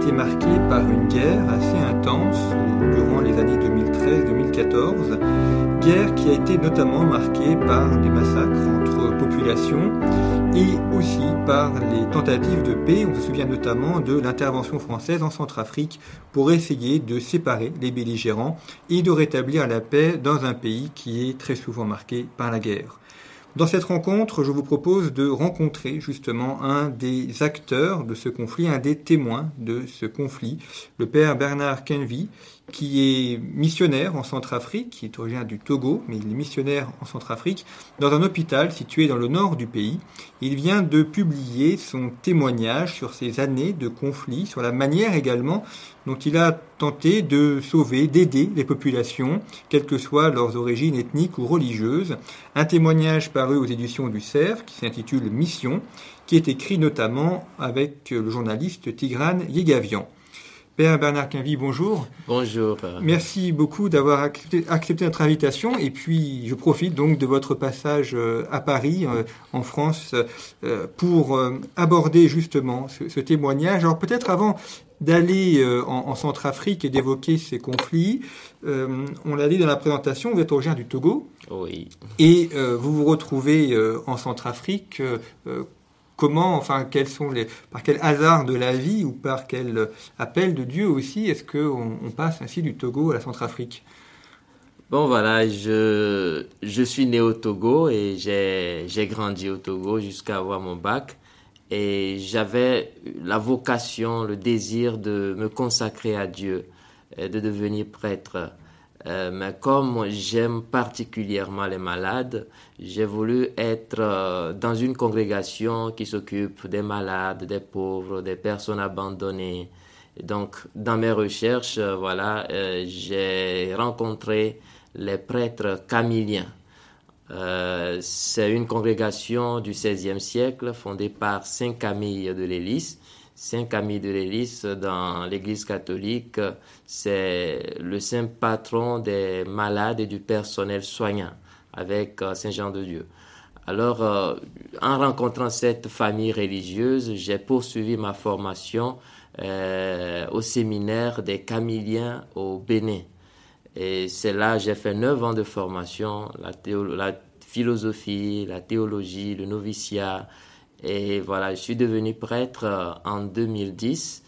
été marquée par une guerre assez intense durant les années 2013-2014, guerre qui a été notamment marquée par des massacres entre populations et aussi par les tentatives de paix. On se souvient notamment de l'intervention française en Centrafrique pour essayer de séparer les belligérants et de rétablir la paix dans un pays qui est très souvent marqué par la guerre. Dans cette rencontre, je vous propose de rencontrer justement un des acteurs de ce conflit, un des témoins de ce conflit, le père Bernard Kenvi, qui est missionnaire en Centrafrique, qui est originaire du Togo, mais il est missionnaire en Centrafrique, dans un hôpital situé dans le nord du pays. Il vient de publier son témoignage sur ces années de conflit, sur la manière également dont il a tenté de sauver, d'aider les populations, quelles que soient leurs origines ethniques ou religieuses. Un témoignage paru aux éditions du CERF, qui s'intitule Mission, qui est écrit notamment avec le journaliste Tigran Yegavian. Père Bernard Quinvy, bonjour. Bonjour. Merci beaucoup d'avoir accepté, accepté, notre invitation. Et puis, je profite donc de votre passage euh, à Paris, euh, en France, euh, pour aborder justement ce, ce témoignage. Alors, peut-être avant d'aller en, en, Centrafrique et d'évoquer ces conflits, on l'a dit dans la présentation, vous êtes originaire du Togo. Oui. Et vous vous retrouvez en Centrafrique comment, enfin, quels sont les, par quel hasard de la vie ou par quel appel de Dieu aussi, est-ce qu'on on passe ainsi du Togo à la Centrafrique? Bon, voilà, je, je suis né au Togo et j'ai grandi au Togo jusqu'à avoir mon bac. Et j'avais la vocation, le désir de me consacrer à Dieu, de devenir prêtre. Euh, mais comme j'aime particulièrement les malades, j'ai voulu être euh, dans une congrégation qui s'occupe des malades, des pauvres, des personnes abandonnées. donc, dans mes recherches, euh, voilà, j'ai rencontré les prêtres camiliens. C'est une congrégation du XVIe siècle fondée par Saint Camille de l'Hélice Saint Camille de l'Hélice dans l'Église catholique, c'est le saint patron des malades et du personnel soignant avec euh, Saint Jean de Dieu. Alors, euh, en rencontrant cette famille religieuse, j'ai poursuivi ma formation euh, au séminaire des Camiliens au Bénin. Et c'est là j'ai fait neuf ans de formation, la, la philosophie, la théologie, le noviciat, et voilà, je suis devenu prêtre euh, en 2010,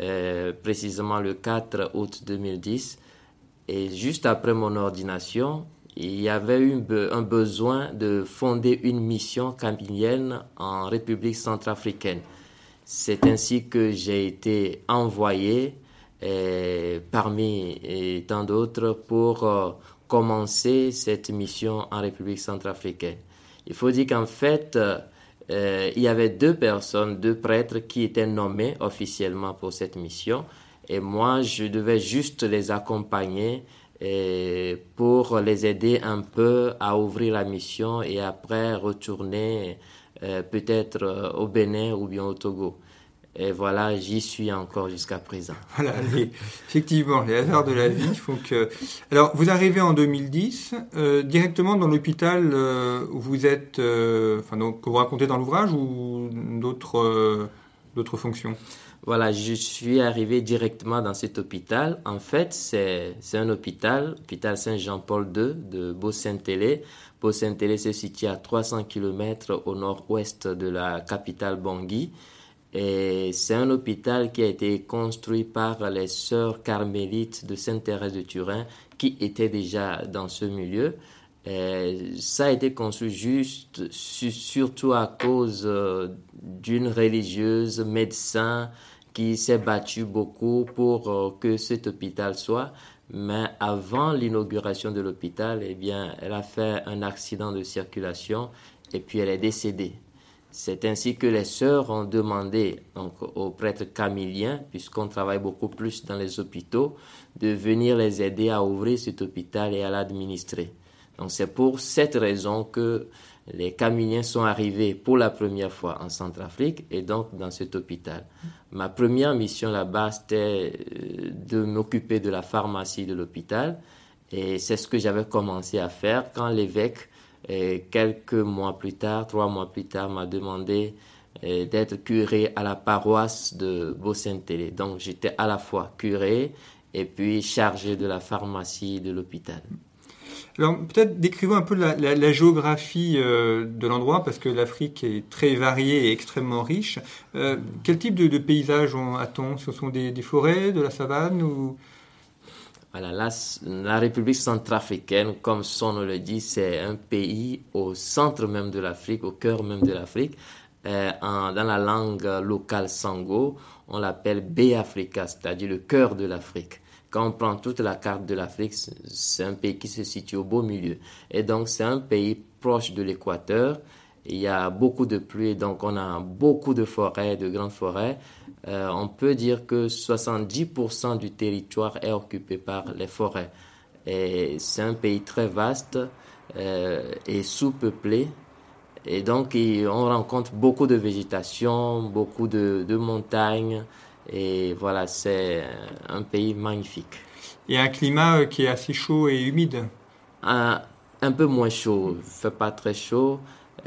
euh, précisément le 4 août 2010. Et juste après mon ordination, il y avait eu un besoin de fonder une mission camilienne en République centrafricaine. C'est ainsi que j'ai été envoyé euh, parmi tant d'autres pour commencer cette mission en République centrafricaine. Il faut dire qu'en fait, euh, il y avait deux personnes, deux prêtres qui étaient nommés officiellement pour cette mission. Et moi, je devais juste les accompagner et pour les aider un peu à ouvrir la mission et après retourner euh, peut-être euh, au Bénin ou bien au Togo. Et voilà, j'y suis encore jusqu'à présent. Voilà, effectivement, les hasards de la vie font que. Alors, vous arrivez en 2010 euh, directement dans l'hôpital euh, où vous êtes, euh, enfin, donc, que vous racontez dans l'ouvrage ou d'autres euh, d'autres fonctions? Voilà, je suis arrivé directement dans cet hôpital. En fait, c'est un hôpital, hôpital Saint-Jean-Paul II de Beau-Saint-Télé. Beau-Saint-Télé se situe à 300 km au nord-ouest de la capitale Bangui. Et c'est un hôpital qui a été construit par les sœurs carmélites de Sainte-Thérèse de Turin qui étaient déjà dans ce milieu. Ça a été construit juste, surtout à cause euh, d'une religieuse médecin qui s'est battue beaucoup pour euh, que cet hôpital soit. Mais avant l'inauguration de l'hôpital, eh bien, elle a fait un accident de circulation et puis elle est décédée. C'est ainsi que les sœurs ont demandé donc, aux prêtres camiliens, puisqu'on travaille beaucoup plus dans les hôpitaux, de venir les aider à ouvrir cet hôpital et à l'administrer. Donc c'est pour cette raison que les camiliens sont arrivés pour la première fois en Centrafrique et donc dans cet hôpital. Ma première mission là-bas, c'était euh, de m'occuper de la pharmacie de l'hôpital et c'est ce que j'avais commencé à faire quand l'évêque et quelques mois plus tard, trois mois plus tard, m'a demandé euh, d'être curé à la paroisse de Beau-Saint-Télé. Donc j'étais à la fois curé et puis chargé de la pharmacie de l'hôpital. Alors peut-être décrivons un peu la, géographie euh, de l'endroit parce que l'Afrique est très variée et extrêmement riche. Euh, quel type de, de paysages a-t-on? Ce sont des, des, forêts, de la savane ou voilà, la, République centrafricaine, comme son nom le dit, c'est un pays au centre même de l'Afrique, au cœur même de l'Afrique. Euh, dans la langue locale sango, on l'appelle B-Africa, c'est-à-dire le cœur de l'Afrique. Quand on prend toute la carte de l'Afrique, c'est un pays qui se situe au beau milieu. Et donc, c'est un pays proche de l'équateur. Il y a beaucoup de pluie, donc on a beaucoup de forêts, de grandes forêts. Euh, on peut dire que 70% du territoire est occupé par les forêts. Et c'est un pays très vaste euh, et sous-peuplé. Et donc, on rencontre beaucoup de végétation, beaucoup de, montagnes. Et voilà, c'est un pays magnifique. Et un climat euh, qui est assez chaud et humide Un, un peu moins chaud, il ne fait pas très chaud.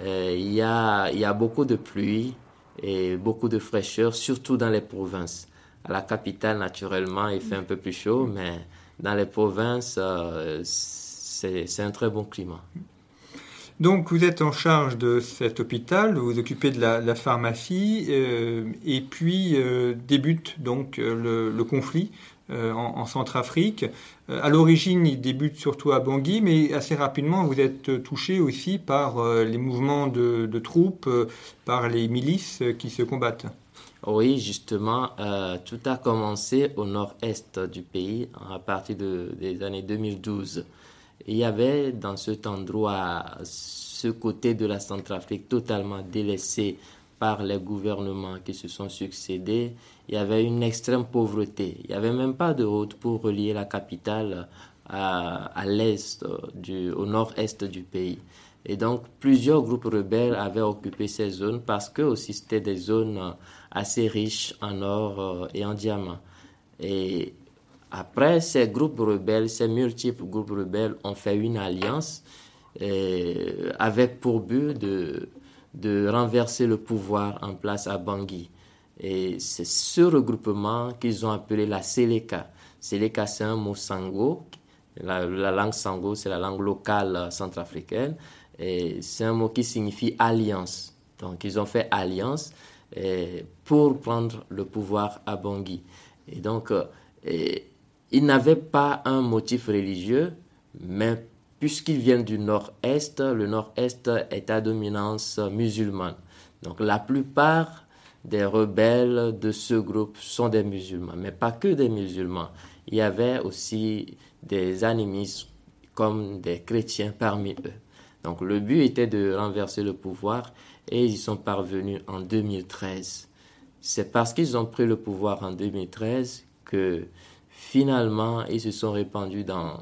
Il y, a, y a beaucoup de pluie et beaucoup de fraîcheur, surtout dans les provinces. À la capitale, naturellement, il fait un peu plus chaud, mais dans les provinces, euh, c'est un très bon climat. Donc vous êtes en charge de cet hôpital, vous vous occupez de la, pharmacie, euh, et puis euh, débute donc le conflit euh, en, Centrafrique. Euh, à l'origine, il débute surtout à Bangui, mais assez rapidement, vous êtes touché aussi par euh, les mouvements de, troupes, par les milices qui se combattent. Oui, justement, tout a commencé au nord-est du pays à partir des années 2012. Il y avait dans cet endroit, ce côté de la Centrafrique totalement délaissé par les gouvernements qui se sont succédés, il y avait une extrême pauvreté. Il n'y avait même pas de route pour relier la capitale à, à l'est, au nord-est du pays. Et donc, plusieurs groupes rebelles avaient occupé ces zones parce que aussi c'était des zones assez riches en or euh, et en diamants. Et après, ces groupes rebelles, ces multiples groupes rebelles ont fait une alliance avec pour but de de renverser le pouvoir en place à Bangui. Et c'est ce regroupement qu'ils ont appelé la Seleka. Seleka, c'est un mot sango. La, langue sango, c'est la langue locale centrafricaine. Et c'est un mot qui signifie alliance. Donc, ils ont fait alliance eh, pour prendre le pouvoir à Bangui. Et donc, eh, ils n'avaient pas un motif religieux, mais puisqu'ils viennent du nord-est, le nord-est est à dominance musulmane. Donc la plupart des rebelles de ce groupe sont des musulmans, mais pas que des musulmans. Il y avait aussi des animistes comme des chrétiens parmi eux. Donc le but était de renverser le pouvoir et ils y sont parvenus en 2013. C'est parce qu'ils ont pris le pouvoir en 2013 que finalement ils se sont répandus dans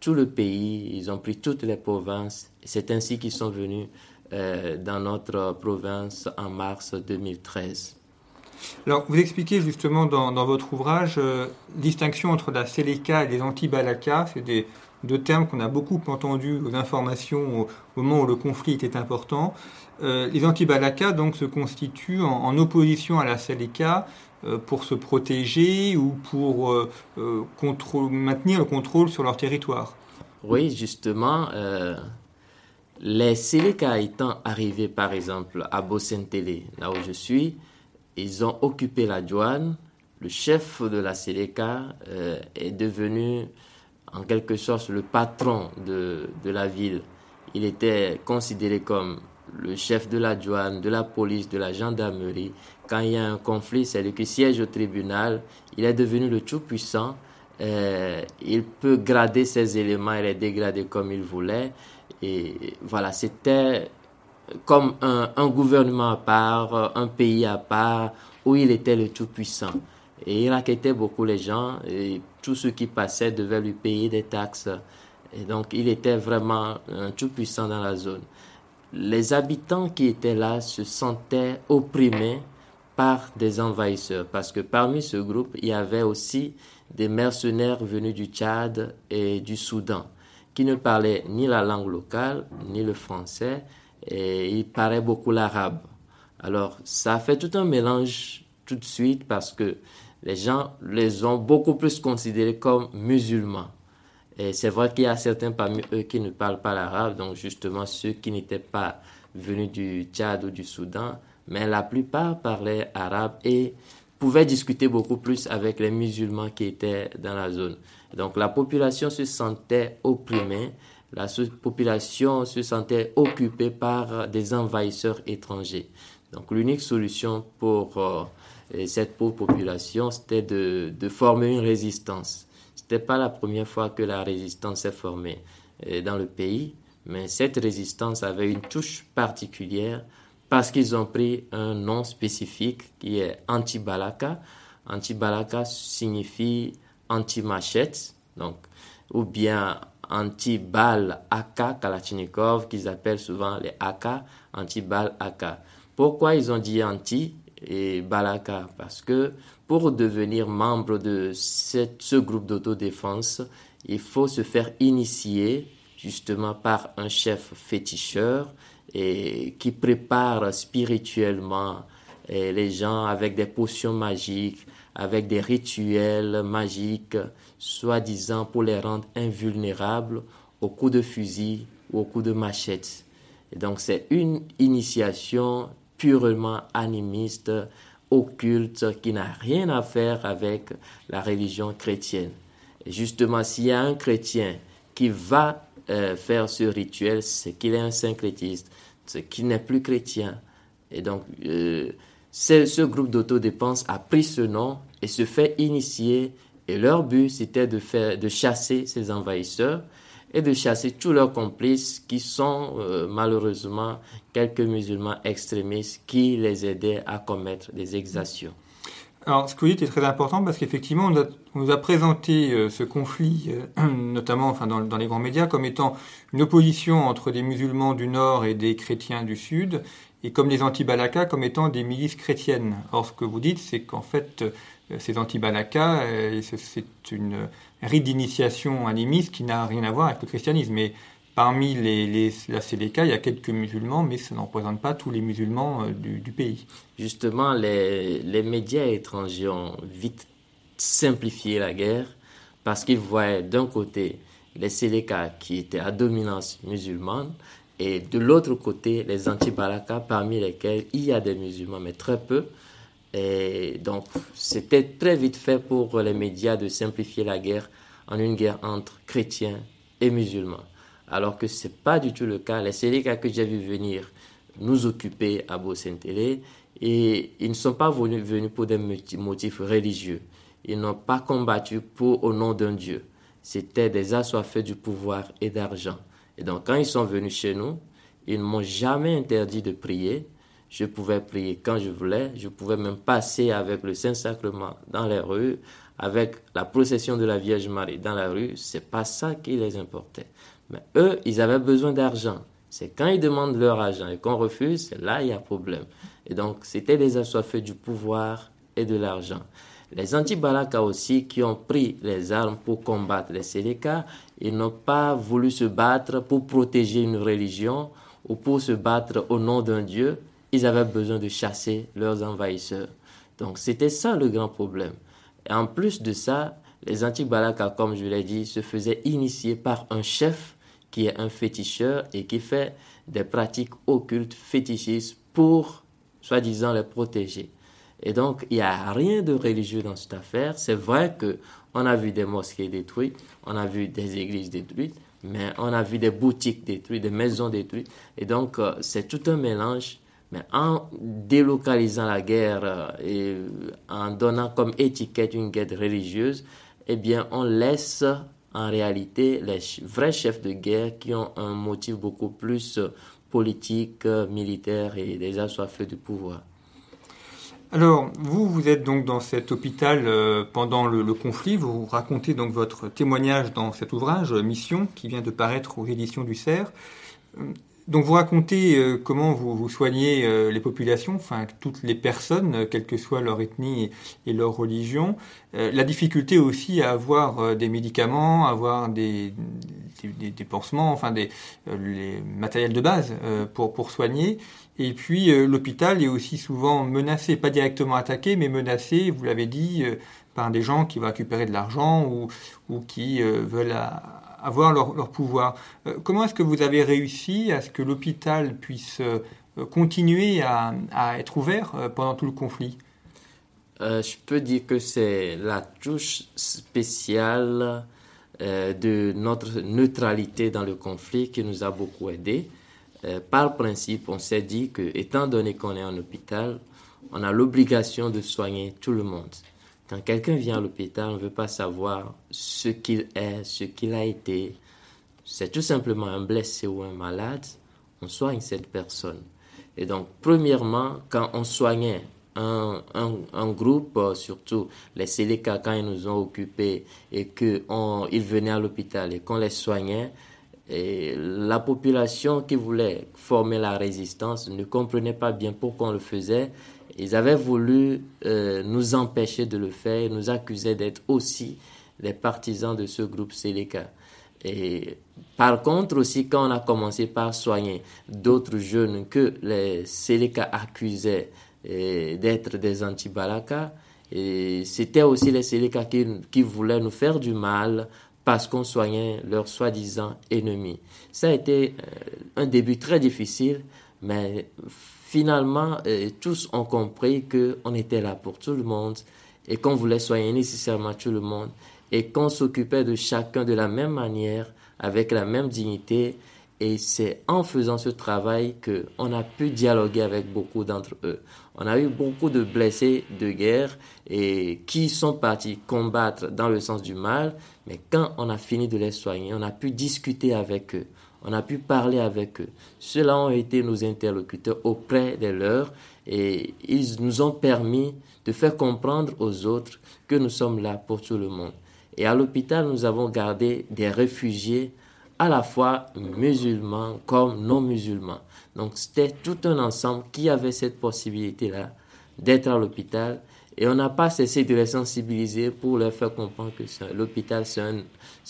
tout le pays, ils ont pris toutes les provinces. C'est ainsi qu'ils sont venus euh, dans notre province en mars 2013. Alors, vous expliquez justement dans, votre ouvrage euh, distinction entre la Seleka et les anti-Balaka. C'est des deux termes qu'on a beaucoup entendus aux informations au, moment où le conflit était important. Euh, les anti-Balaka donc se constituent en, opposition à la Seleka pour se protéger ou pour euh, euh, maintenir le contrôle sur leur territoire. Oui, justement, les Séléka étant arrivés par exemple à Bosentele, là où je suis, ils ont occupé la douane. Le chef de la Séléka est devenu en quelque sorte le patron de, de la ville. Il était considéré comme le chef de la douane, de la police, de la gendarmerie. Quand il y a un conflit, c'est lui qui siège au tribunal. Il est devenu le tout-puissant. Euh, il peut grader ses éléments et les dégrader comme il voulait. Et voilà, c'était comme un, gouvernement à part, un pays à part, où il était le tout-puissant. Et il inquiétait beaucoup les gens, et tous ceux qui passaient devaient lui payer des taxes. Et donc, il était vraiment un tout-puissant dans la zone. Les habitants qui étaient là se sentaient opprimés par des envahisseurs, parce que parmi ce groupe, il y avait aussi des mercenaires venus du Tchad et du Soudan, qui ne parlaient ni la langue locale, ni le français, et ils parlaient beaucoup l'arabe. Alors, ça fait tout un mélange tout de suite parce que les gens les ont beaucoup plus considérés comme musulmans. Et c'est vrai qu'il y a certains parmi eux qui ne parlent pas l'arabe, donc justement ceux qui n'étaient pas venus du Tchad ou du Soudan, mais la plupart parlaient arabe et pouvaient discuter beaucoup plus avec les musulmans qui étaient dans la zone. Donc la population se sentait opprimée, la population se sentait occupée par des envahisseurs étrangers. Donc l'unique solution pour euh, cette pauvre population, c'était de, de, former une résistance. Ce n'était pas la première fois que la résistance s'est formée euh, dans le pays, mais cette résistance avait une touche particulière parce qu'ils ont pris un nom spécifique qui est anti-balaka. Anti-balaka signifie anti-machette, donc, ou bien anti-balle AK Kalachnikov, qu'ils appellent souvent les AK, anti-balle AK. Pourquoi ils ont dit anti et balaka Parce que pour devenir membre de ce groupe d'autodéfense, il faut se faire initier justement par un chef féticheur et qui prépare spirituellement les gens avec des potions magiques, avec des rituels magiques, soi-disant pour les rendre invulnérables au coup de fusil ou au coup de machette. Et donc c'est une initiation purement animiste, occulte, qui n'a rien à faire avec la religion chrétienne. Justement, s'il y a un chrétien qui va euh, faire ce rituel, c'est qu'il est un syncrétiste, c'est qu'il n'est plus chrétien. Et donc, euh, ce groupe d'autodépense a pris ce nom et se fait initier. Et leur but, c'était de, faire, de chasser ces envahisseurs et de chasser tous leurs complices qui sont euh, malheureusement quelques musulmans extrémistes qui les aidaient à commettre des exactions. Alors, ce que vous dites est très important parce qu'effectivement, on, nous a présenté euh, ce conflit, euh, notamment enfin, dans, dans, les grands médias, comme étant une opposition entre des musulmans du Nord et des chrétiens du Sud, et comme les anti-Balaka comme étant des milices chrétiennes. Or, ce que vous dites, c'est qu'en fait, ces anti-Balaka, c'est une rite d'initiation animiste qui n'a rien à voir avec le christianisme. Mais parmi les, les, la CDK, il y a quelques musulmans, mais ça ne représente pas tous les musulmans euh, du, pays. Justement, les, médias étrangers ont vite simplifié la guerre parce qu'ils voyaient d'un côté les Séléka qui étaient à dominance musulmane et de l'autre côté les anti-Balaka parmi lesquels il y a des musulmans mais très peu et donc, c'était très vite fait pour les médias de simplifier la guerre en une guerre entre chrétiens et musulmans. Alors que ce n'est pas du tout le cas. Les Séléka que j'ai vu venir nous occuper à Beau-Saint-Hélé, et ils ne sont pas venus, venus pour des motifs religieux. Ils n'ont pas combattu pour, au nom d'un Dieu. C'était des assoiffés du pouvoir et d'argent. Et donc, quand ils sont venus chez nous, ils ne m'ont jamais interdit de prier, je pouvais prier quand je voulais. Je pouvais même passer avec le Saint-Sacrement dans les rues, avec la procession de la Vierge Marie dans la rue. C'est pas ça qui les importait. Mais eux, ils avaient besoin d'argent. C'est quand ils demandent leur argent et qu'on refuse, là il y a problème. Et donc, c'était des assoiffés du pouvoir et de l'argent. Les anti-Balaka aussi, qui ont pris les armes pour combattre les Séléka, ils n'ont pas voulu se battre pour protéger une religion ou pour se battre au nom d'un Dieu, ils avaient besoin de chasser leurs envahisseurs. Donc c'était ça le grand problème. Et en plus de ça, les anti-Balaka, comme je l'ai dit, se faisaient initier par un chef qui est un féticheur et qui fait des pratiques occultes fétichistes pour, soi-disant, les protéger. Et donc, il n'y a rien de religieux dans cette affaire. C'est vrai que on a vu des mosquées détruites, on a vu des églises détruites, mais on a vu des boutiques détruites, des maisons détruites. Et donc, euh, c'est tout un mélange. Mais en délocalisant la guerre euh, et en donnant comme étiquette une guerre religieuse, eh bien, on laisse en réalité les vrais chefs de guerre qui ont un motif beaucoup plus euh, politique, militaire et des assoiffés du pouvoir. Alors, vous, vous êtes donc dans cet hôpital euh, pendant le, conflit. Vous racontez donc votre témoignage dans cet ouvrage, Mission, qui vient de paraître aux éditions du CERF. Euh, donc, vous racontez euh, comment vous, vous soignez les populations, enfin toutes les personnes, quelle que soit leur ethnie et, leur religion. la difficulté aussi à avoir des médicaments, à avoir des, des, des, pansements, enfin des les matériels de base pour, pour soigner. Et puis euh, l'hôpital est aussi souvent menacé, pas directement attaqué, mais menacé, vous l'avez dit, euh, par des gens qui vont récupérer de l'argent ou, ou, qui euh, veulent avoir leur, pouvoir. comment est-ce que vous avez réussi à ce que l'hôpital puisse continuer à, être ouvert pendant tout le conflit? Je peux dire que c'est la touche spéciale de notre neutralité dans le conflit qui nous a beaucoup aidé. Euh, par principe, on s'est dit que, étant donné qu'on est en hôpital, on a l'obligation de soigner tout le monde. Quand quelqu'un vient à l'hôpital, on ne veut pas savoir ce qu'il est, ce qu'il a été. C'est tout simplement un blessé ou un malade. On soigne cette personne. Et donc, premièrement, quand on soignait un, un, groupe, euh, surtout les Séléka, quand ils nous ont occupés et qu'ils venaient à l'hôpital et qu'on les soignait, la population qui voulait former la résistance ne comprenait pas bien pourquoi on le faisait. Ils avaient voulu euh, nous empêcher de le faire nous accusaient d'être aussi les partisans de ce groupe Séléka. Et par contre aussi, quand on a commencé par soigner d'autres jeunes que les Séléka accusaient euh, d'être des anti-Balaka, c'était aussi les Séléka qui, qui voulaient nous faire du mal parce qu'on soignait leurs soi-disant ennemis. Ça a été euh, un début très difficile, mais finalement, euh, tous ont compris qu'on était là pour tout le monde et qu'on voulait soigner nécessairement tout le monde et qu'on s'occupait de chacun de la même manière, avec la même dignité. Et c'est en faisant ce travail qu'on a pu dialoguer avec beaucoup d'entre eux. On a eu beaucoup de blessés de guerre et qui sont partis combattre dans le sens du mal, mais quand on a fini de les soigner, on a pu discuter avec eux, on a pu parler avec eux. Ceux-là ont été nos interlocuteurs auprès des leurs et ils nous ont permis de faire comprendre aux autres que nous sommes là pour tout le monde. Et à l'hôpital, nous avons gardé des réfugiés à la fois musulmans comme non musulmans. Donc c'était tout un ensemble qui avait cette possibilité-là d'être à l'hôpital et on n'a pas cessé de les sensibiliser pour leur faire comprendre que l'hôpital c'est un,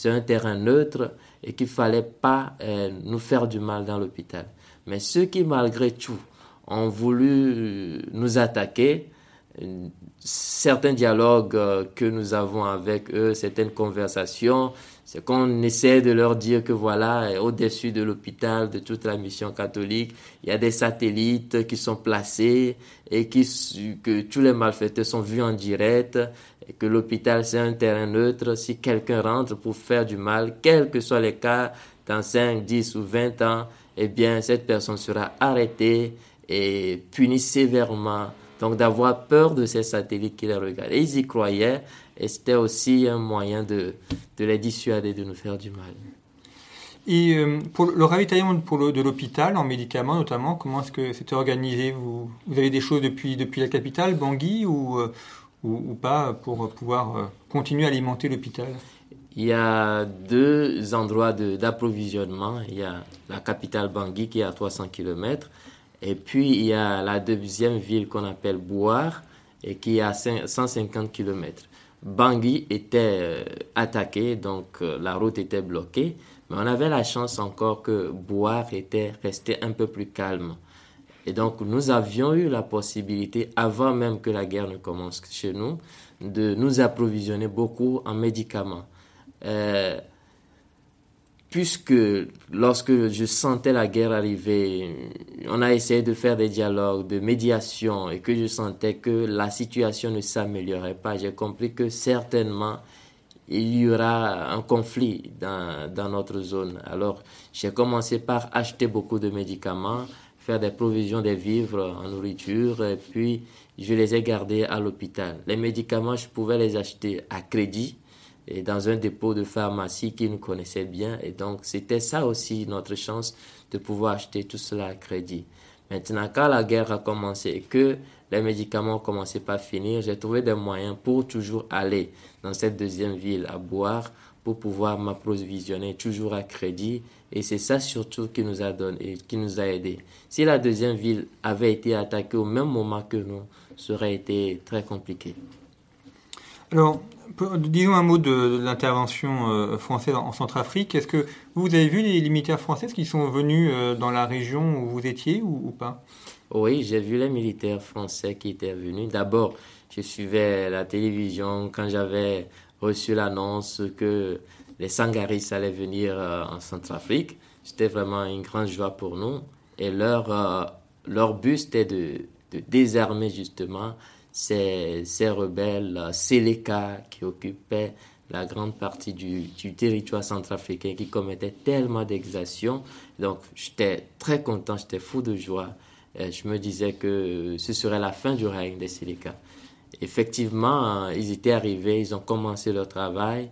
un, terrain neutre et qu'il fallait pas euh, nous faire du mal dans l'hôpital. Mais ceux qui malgré tout ont voulu euh, nous attaquer, certains dialogues euh, que nous avons avec eux, certaines conversations, c'est qu'on essaie de leur dire que voilà, au-dessus de l'hôpital, de toute la mission catholique, il y a des satellites qui sont placés et qui, que tous les malfaiteurs sont vus en direct et que l'hôpital c'est un terrain neutre. Si quelqu'un rentre pour faire du mal, quels que soient les cas, dans 5, 10 ou 20 ans, eh bien, cette personne sera arrêtée et punie sévèrement. Donc, d'avoir peur de ces satellites qui les regardent. Et ils y croyaient et c'était aussi un moyen de, de les dissuader de nous faire du mal. Et euh, pour le ravitaillement pour le, de l'hôpital en médicaments notamment, comment est-ce que c'était organisé? Vous, vous, avez des choses depuis, depuis la capitale, Bangui, ou, euh, ou, pas pour pouvoir euh, continuer à alimenter l'hôpital? Il y a deux endroits d'approvisionnement. Il y a la capitale Bangui qui est à 300 km. Et puis il y a la deuxième ville qu'on appelle Bouar et qui est à 150 km. Bangui était euh, attaqué, donc euh, la route était bloquée, mais on avait la chance encore que Boire était resté un peu plus calme. Et donc nous avions eu la possibilité, avant même que la guerre ne commence chez nous, de nous approvisionner beaucoup en médicaments. Euh, puisque lorsque je sentais la guerre arriver, on a essayé de faire des dialogues, de médiation, et que je sentais que la situation ne s'améliorait pas, j'ai compris que certainement il y aura un conflit dans, dans notre zone. Alors j'ai commencé par acheter beaucoup de médicaments, faire des provisions des vivres en nourriture, et puis je les ai gardés à l'hôpital. Les médicaments, je pouvais les acheter à crédit et dans un dépôt de pharmacie qui nous connaissait bien. Et donc, c'était ça aussi notre chance de pouvoir acheter tout cela à crédit. Maintenant, quand la guerre a commencé et que les médicaments ont commencé par finir, j'ai trouvé des moyens pour toujours aller dans cette deuxième ville à boire pour pouvoir m'approvisionner toujours à crédit. Et c'est ça surtout qui nous a donné, qui nous a aidé. Si la deuxième ville avait été attaquée au même moment que nous, ça aurait été très compliqué. Alors, disons un mot de, l'intervention euh, française en, Centrafrique. Est-ce que vous avez vu les, militaires français qui sont venus euh, dans la région où vous étiez ou, pas? Oui, j'ai vu les militaires français qui étaient venus. D'abord, je suivais la télévision quand j'avais reçu l'annonce que les Sangaris allaient venir euh, en Centrafrique. C'était vraiment une grande joie pour nous. Et leur, leur but, c'était de, de désarmer justement ces, ces rebelles Séléka qui occupaient la grande partie du, du territoire centrafricain, qui commettaient tellement d'exactions. Donc, j'étais très content, j'étais fou de joie. je me disais que ce serait la fin du règne des Séléka. Effectivement, ils étaient arrivés, ils ont commencé leur travail,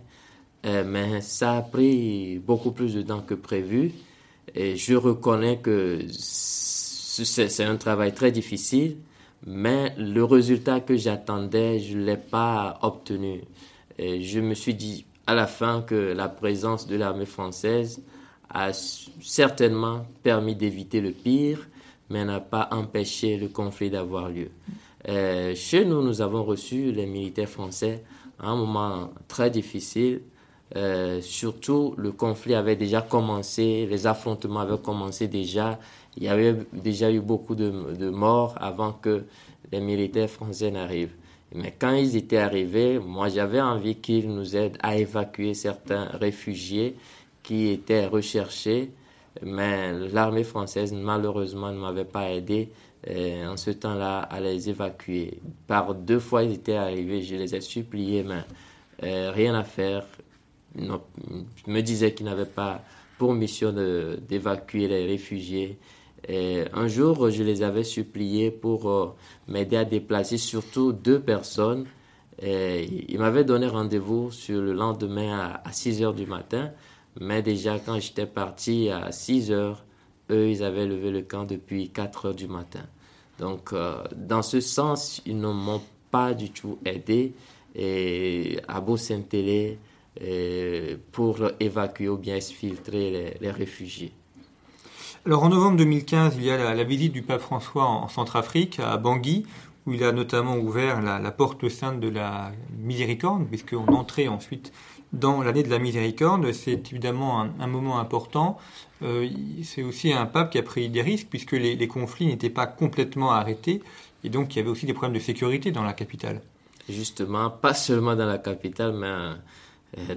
euh, mais ça a pris beaucoup plus de temps que prévu. Et je reconnais que c'est un travail très difficile, mais le résultat que j'attendais, je ne l'ai pas obtenu. Et je me suis dit à la fin que la présence de l'armée française a certainement permis d'éviter le pire, mais n'a pas empêché le conflit d'avoir lieu. chez nous, nous avons reçu les militaires français à un moment très difficile. Surtout, le conflit avait déjà commencé, les affrontements avaient commencé déjà il y avait déjà eu beaucoup de, morts avant que les militaires français n'arrivent. Mais quand ils étaient arrivés, moi j'avais envie qu'ils nous aident à évacuer certains réfugiés qui étaient recherchés, mais l'armée française malheureusement ne m'avait pas aidé en ce temps-là à les évacuer. Par deux fois ils étaient arrivés, je les ai suppliés, mais euh, rien à faire. je me disais qu'ils n'avaient pas pour mission d'évacuer les réfugiés. Un jour, je les avais suppliés pour euh, m'aider à déplacer surtout deux personnes. Ils m'avaient donné rendez-vous sur le lendemain à, 6 heures du matin. Mais déjà, quand j'étais parti à 6 heures, eux, ils avaient levé le camp depuis 4 heures du matin. Donc, euh, dans ce sens, ils ne m'ont pas du tout aidé et à beau télé pour évacuer ou bien exfiltrer les réfugiés. Alors en novembre 2015, il y a la, visite du pape François en, Centrafrique, à Bangui, où il a notamment ouvert la, porte sainte de la miséricorde, puisqu'on entrait ensuite dans l'année de la miséricorde. C'est évidemment un, moment important. Euh, c'est aussi un pape qui a pris des risques, puisque les, conflits n'étaient pas complètement arrêtés, et donc il y avait aussi des problèmes de sécurité dans la capitale. Justement, pas seulement dans la capitale, mais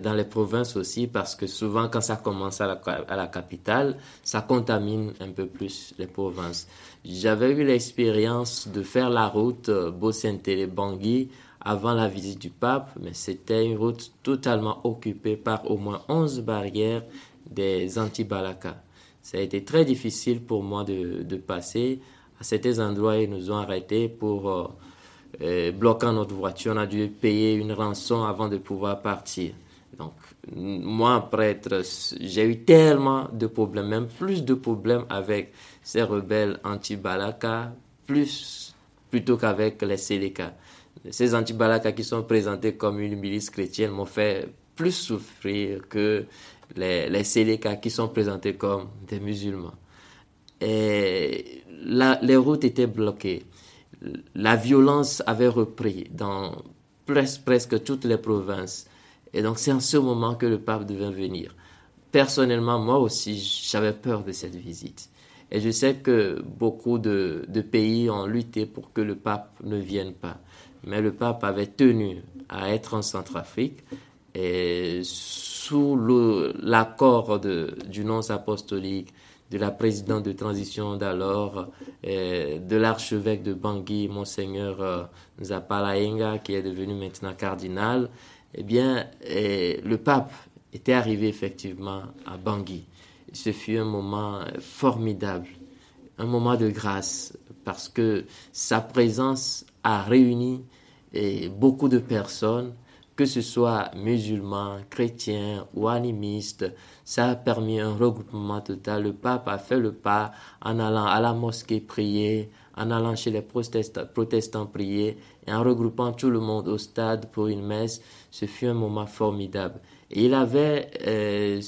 dans les provinces aussi, parce que souvent quand ça commence à la, à la capitale, ça contamine un peu plus les provinces. J'avais eu l'expérience de faire la route euh, Beau-Saint-Bangui avant la visite du pape, mais c'était une route totalement occupée par au moins 11 barrières des anti-Balaka. Ça a été très difficile pour moi de, de passer. À certains endroits, ils nous ont arrêtés pour euh, bloquer notre voiture. On a dû payer une rançon avant de pouvoir partir. Donc, moi, prêtre, j'ai eu tellement de problèmes, même plus de problèmes avec ces rebelles anti-Balaka, plus plutôt qu'avec les Séléka. Ces anti-Balaka qui sont présentés comme une milice chrétienne m'ont fait plus souffrir que les, les Séléka qui sont présentés comme des musulmans. Et les routes étaient bloquées. La violence avait repris dans presque toutes les provinces. Et donc c'est en ce moment que le pape devait venir. Personnellement, moi aussi, j'avais peur de cette visite. Et je sais que beaucoup de, pays ont lutté pour que le pape ne vienne pas. Mais le pape avait tenu à être en Centrafrique. et sous l'accord du nonce apostolique de la présidente de transition d'alors, de l'archevêque de Bangui, Monseigneur euh, Zapalaenga, qui est devenu maintenant cardinal, eh bien, le pape était arrivé effectivement à Bangui. Ce fut un moment formidable, un moment de grâce, parce que sa présence a réuni beaucoup de personnes que ce soit musulmans, chrétiens ou animistes, ça a permis un regroupement total. Le pape a fait le pas en allant à la mosquée prier, en allant chez les protestants, prier et en regroupant tout le monde au stade pour une messe. Ce fut un moment formidable. Et il avait euh,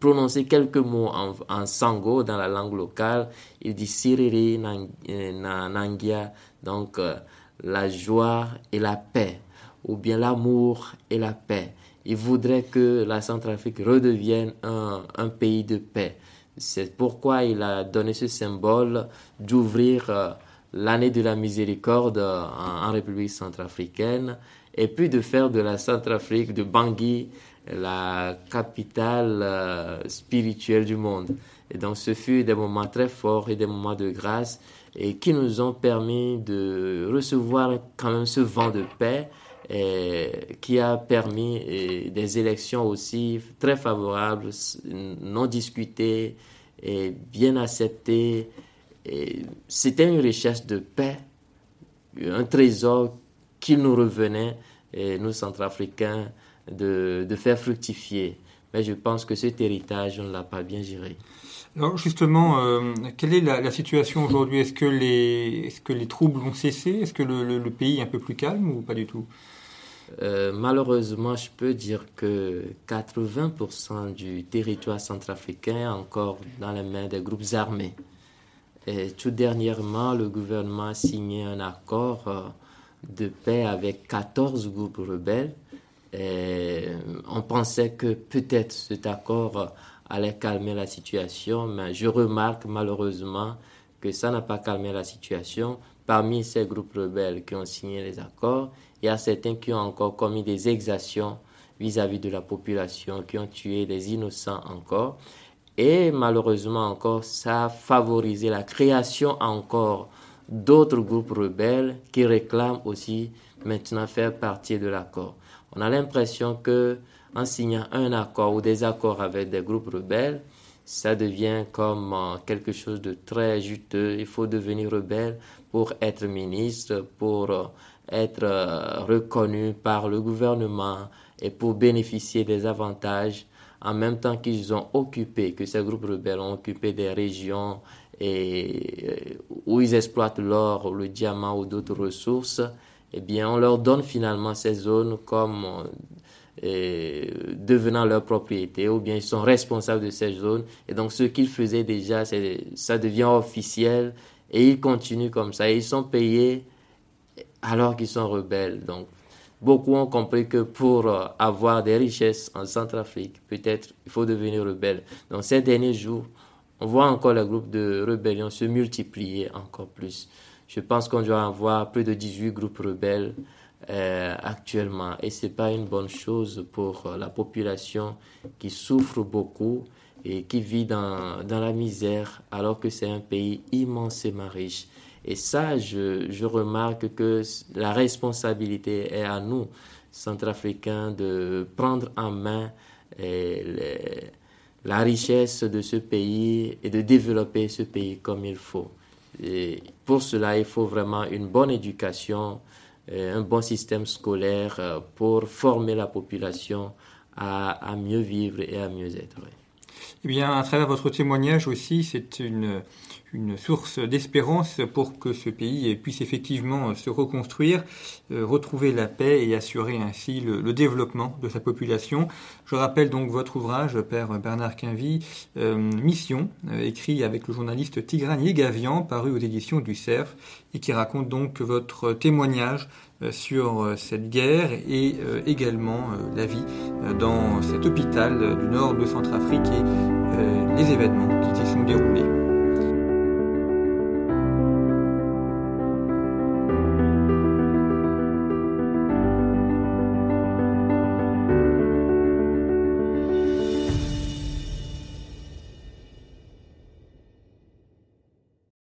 prononcé quelques mots en, sango dans la langue locale. Il dit Siriri Nangia, donc euh, la joie et la paix ou bien l'amour et la paix. Il voudrait que la Centrafrique redevienne un, pays de paix. C'est pourquoi il a donné ce symbole d'ouvrir euh, l'année de la miséricorde euh, en, République centrafricaine et puis de faire de la Centrafrique, de Bangui, la capitale euh, spirituelle du monde. Et donc ce fut des moments très forts et des moments de grâce et qui nous ont permis de recevoir quand même ce vent de paix qui a permis des élections aussi très favorables, non discutées bien acceptées. C'était une recherche de paix, un trésor qui nous revenait, et nous centrafricains, de, faire fructifier. Mais je pense que cet héritage, on ne l'a pas bien géré. Alors justement, euh, quelle est la, situation aujourd'hui? Est-ce que, les, troubles ont cessé? Est-ce que le, pays est un peu plus calme ou pas du tout? Euh, malheureusement, je peux dire que 80% du territoire centrafricain est encore dans les mains des groupes armés. Et tout dernièrement, le gouvernement a signé un accord euh, de paix avec 14 groupes rebelles. On pensait que peut-être cet accord allait calmer la situation, mais je remarque malheureusement que ça n'a pas calmé la situation. Parmi ces groupes rebelles qui ont signé les accords, il y a certains qui ont encore commis des exactions vis-à-vis de la population, qui ont tué des innocents encore. Et malheureusement encore, ça a favorisé la création encore d'autres groupes rebelles qui réclament aussi maintenant faire partie de l'accord. On a l'impression que en signant un accord ou des accords avec des groupes rebelles, ça devient comme euh, quelque chose de très juteux. Il faut devenir rebelle pour être ministre, pour euh, être euh, reconnu par le gouvernement et pour bénéficier des avantages en même temps qu'ils ont occupé, que ces groupes rebelles ont occupé des régions et, euh, où ils exploitent l'or, le diamant ou d'autres ressources, eh bien, on leur donne finalement ces zones comme euh, devenant leur propriété, ou bien ils sont responsables de ces zones. Et donc, ce qu'ils faisaient déjà, ça devient officiel et ils continuent comme ça. Et ils sont payés alors qu'ils sont rebelles. Donc, beaucoup ont compris que pour euh, avoir des richesses en Centrafrique, peut-être il faut devenir rebelle. Donc, ces derniers jours, on voit encore les groupes de rébellion se multiplier encore plus. Je pense qu'on doit avoir plus de 18 groupes rebelles euh, actuellement. Et ce n'est pas une bonne chose pour euh, la population qui souffre beaucoup et qui vit dans, dans la misère alors que c'est un pays immensément riche. Et ça, je, remarque que la responsabilité est à nous, centrafricains, de prendre en main eh, la richesse de ce pays et de développer ce pays comme il faut. Et pour cela, il faut vraiment une bonne éducation, eh, un bon système scolaire euh, pour former la population à, mieux vivre et à mieux être. Eh bien, à travers votre témoignage aussi, c'est une, source d'espérance pour que ce pays puisse effectivement se reconstruire, euh, retrouver la paix et assurer ainsi le, développement de sa population. Je rappelle donc votre ouvrage, Père Bernard Quinvy, euh, Mission, euh, écrit avec le journaliste Tigran Yegavian, paru aux éditions du CERF, et qui raconte donc votre témoignage sur cette guerre et également la vie dans cet hôpital du nord de Centrafrique et les événements qui y sont déroulés.